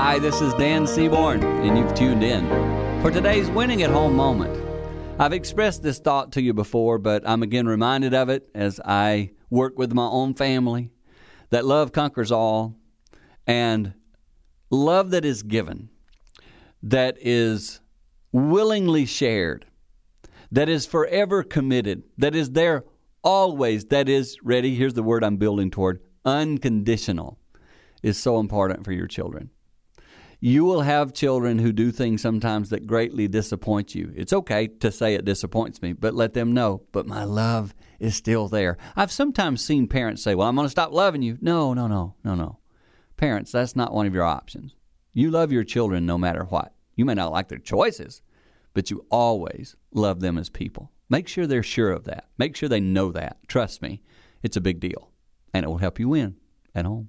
Hi, this is Dan Seaborn, and you've tuned in for today's Winning at Home moment. I've expressed this thought to you before, but I'm again reminded of it as I work with my own family that love conquers all, and love that is given, that is willingly shared, that is forever committed, that is there always, that is ready. Here's the word I'm building toward unconditional is so important for your children. You will have children who do things sometimes that greatly disappoint you. It's okay to say it disappoints me, but let them know, but my love is still there. I've sometimes seen parents say, Well, I'm going to stop loving you. No, no, no, no, no. Parents, that's not one of your options. You love your children no matter what. You may not like their choices, but you always love them as people. Make sure they're sure of that. Make sure they know that. Trust me, it's a big deal, and it will help you win at home.